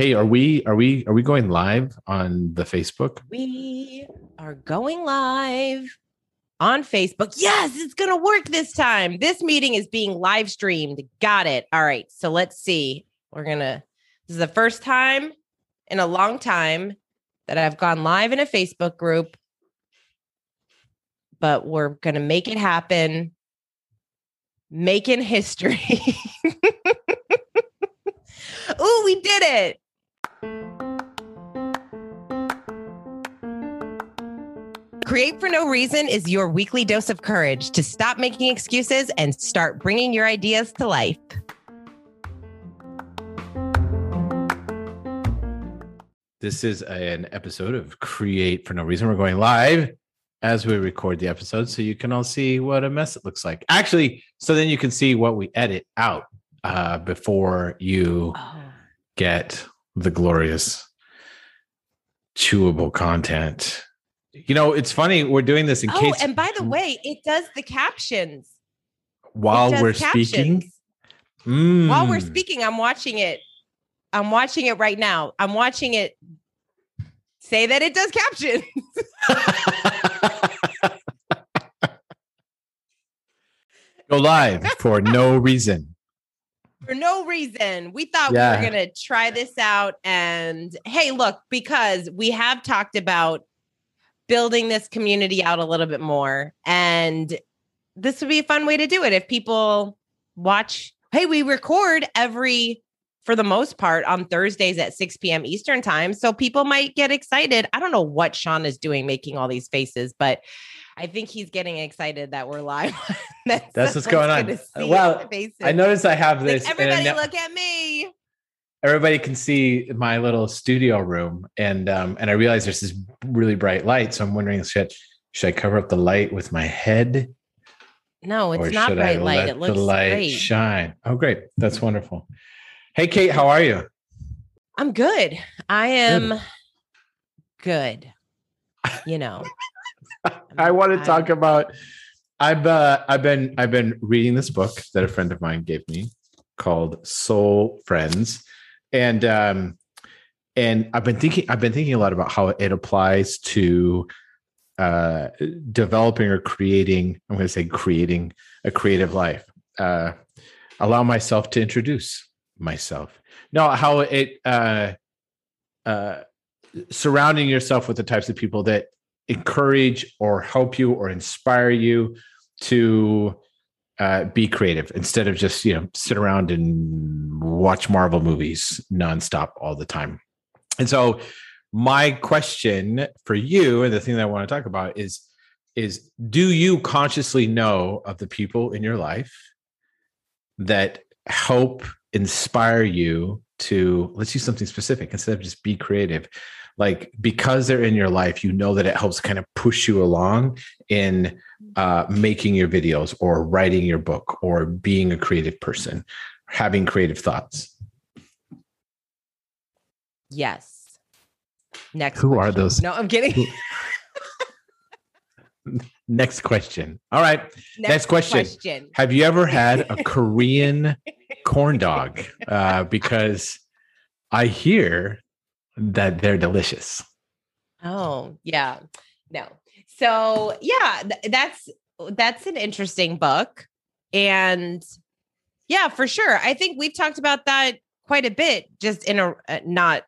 Hey, are we are we are we going live on the Facebook? We are going live on Facebook. Yes, it's going to work this time. This meeting is being live streamed. Got it. All right. So let's see. We're going to This is the first time in a long time that I've gone live in a Facebook group. But we're going to make it happen. Making history. Ooh, we did it. Create for No Reason is your weekly dose of courage to stop making excuses and start bringing your ideas to life. This is an episode of Create for No Reason. We're going live as we record the episode so you can all see what a mess it looks like. Actually, so then you can see what we edit out uh, before you Oh. get the glorious chewable content. You know, it's funny we're doing this in Oh, case and by the way, it does the captions. While we're captions. speaking. While we're Mm. speaking, I'm watching it. I'm watching it right now. I'm watching it say that it does captions. Go live for no reason. for no reason. We thought we were going to try this out. And hey, look, because we have talked about building this community out a little bit more. And this would be a fun way to do it if people watch. Hey, we record every, for the most part, on Thursdays at 6 p.m. Eastern time. So people might get excited. I don't know what Sean is doing making all these faces, but I think he's getting excited that we're live. That That's what's going on. Well. I noticed I have Like, this. I everybody look at me. Everybody can see my little studio room, and um, and I realize there's this really bright light. So I'm wondering, should should I cover up the light with my head, No, it's not should I bright light. It looks the light great. shine? Oh, great! That's wonderful. Hey, Kate, how are you? I'm good. I am good. You know. I want to talk about. I've uh, I've been I've been reading this book that a friend of mine gave me called Soul Friends, and um, and I've been thinking I've been thinking a lot about how it applies to uh, developing or creating. I'm going to say creating a creative life. Uh, allow myself to introduce myself. No, how it uh, uh, surrounding yourself with the types of people that encourage or help you or inspire you to uh, be creative instead of just you know sit around and watch Marvel movies nonstop all the time. And so, my question for you, and the thing that I want to talk about is is do you consciously know of the people in your life that help inspire you to let's use something specific instead of just be creative like because they're in your life you know that it helps kind of push you along in uh, making your videos or writing your book or being a creative person having creative thoughts Yes. Next. Who are question. those? No, I'm kidding. next question all right Next question. question. have you ever had a korean corn dog uh, because i hear that they're delicious Oh, yeah. No. So, yeah, th- that's that's an interesting book. And yeah, for sure. I think we've talked about that quite a bit just in a uh, not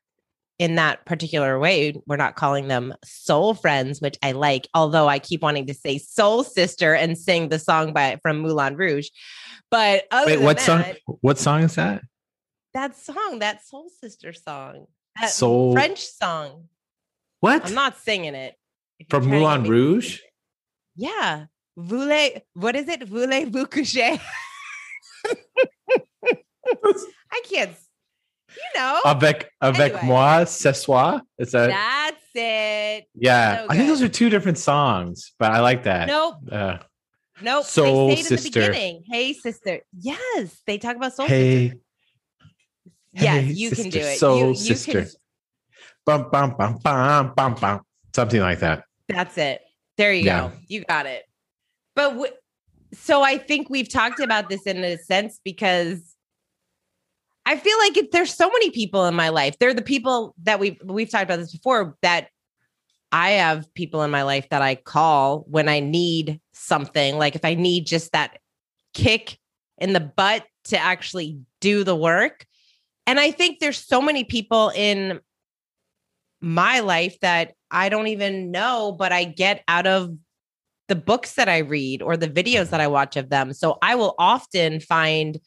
in that particular way. We're not calling them soul friends, which I like, although I keep wanting to say soul sister and sing the song by from Moulin Rouge. But wait what song what song is that that song, that soul sister song, that Soul- French song. what I'm not singing it. From moulin rouge it. Yeah. Voulez, what is it? Voulez-vous coucher? I can't, you know, avec avec Anyway. moi ce soir is that that's it. yeah so i think those are two different songs but i like that Nope. uh, Nope. Soul they say it in sister. the beginning. Hey, sister. Yes. They talk about soul hey sister. Yes, hey, you can do it. soul you, you sister can. bum, bum, bum, bum, bum, bum. something like that That's it. There you Yeah. go. You got it. But w- so I think we've talked about this in a sense because I feel like it, there's so many people in my life. They're the people that we've we've talked about this before that I have people in my life that I call when I need something, like if I need just that kick in the butt to actually do the work. And I think there's so many people in my life that I don't even know, but I get out of the books that I read or the videos that I watch of them. So I will often find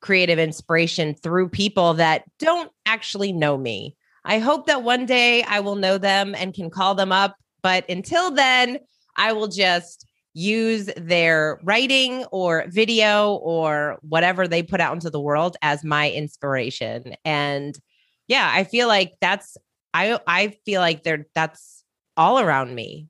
creative inspiration through people that don't actually know me. I hope that one day I will know them and can call them up. But until then, I will just use their writing or video or whatever they put out into the world as my inspiration. And yeah, I feel like that's I I feel like they're that's all around me.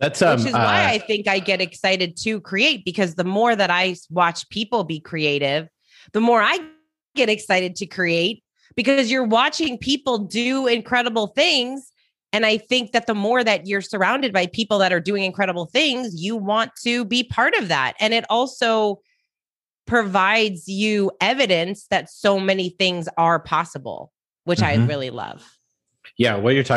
That's um, which is why uh, I think I get excited to create because the more that I watch people be creative, the more I get excited to create because you're watching people do incredible things. And I think that the more that you're surrounded by people that are doing incredible things, you want to be part of that. And it also provides you evidence that so many things are possible, which mm-hmm. I really love. Yeah, what you're talking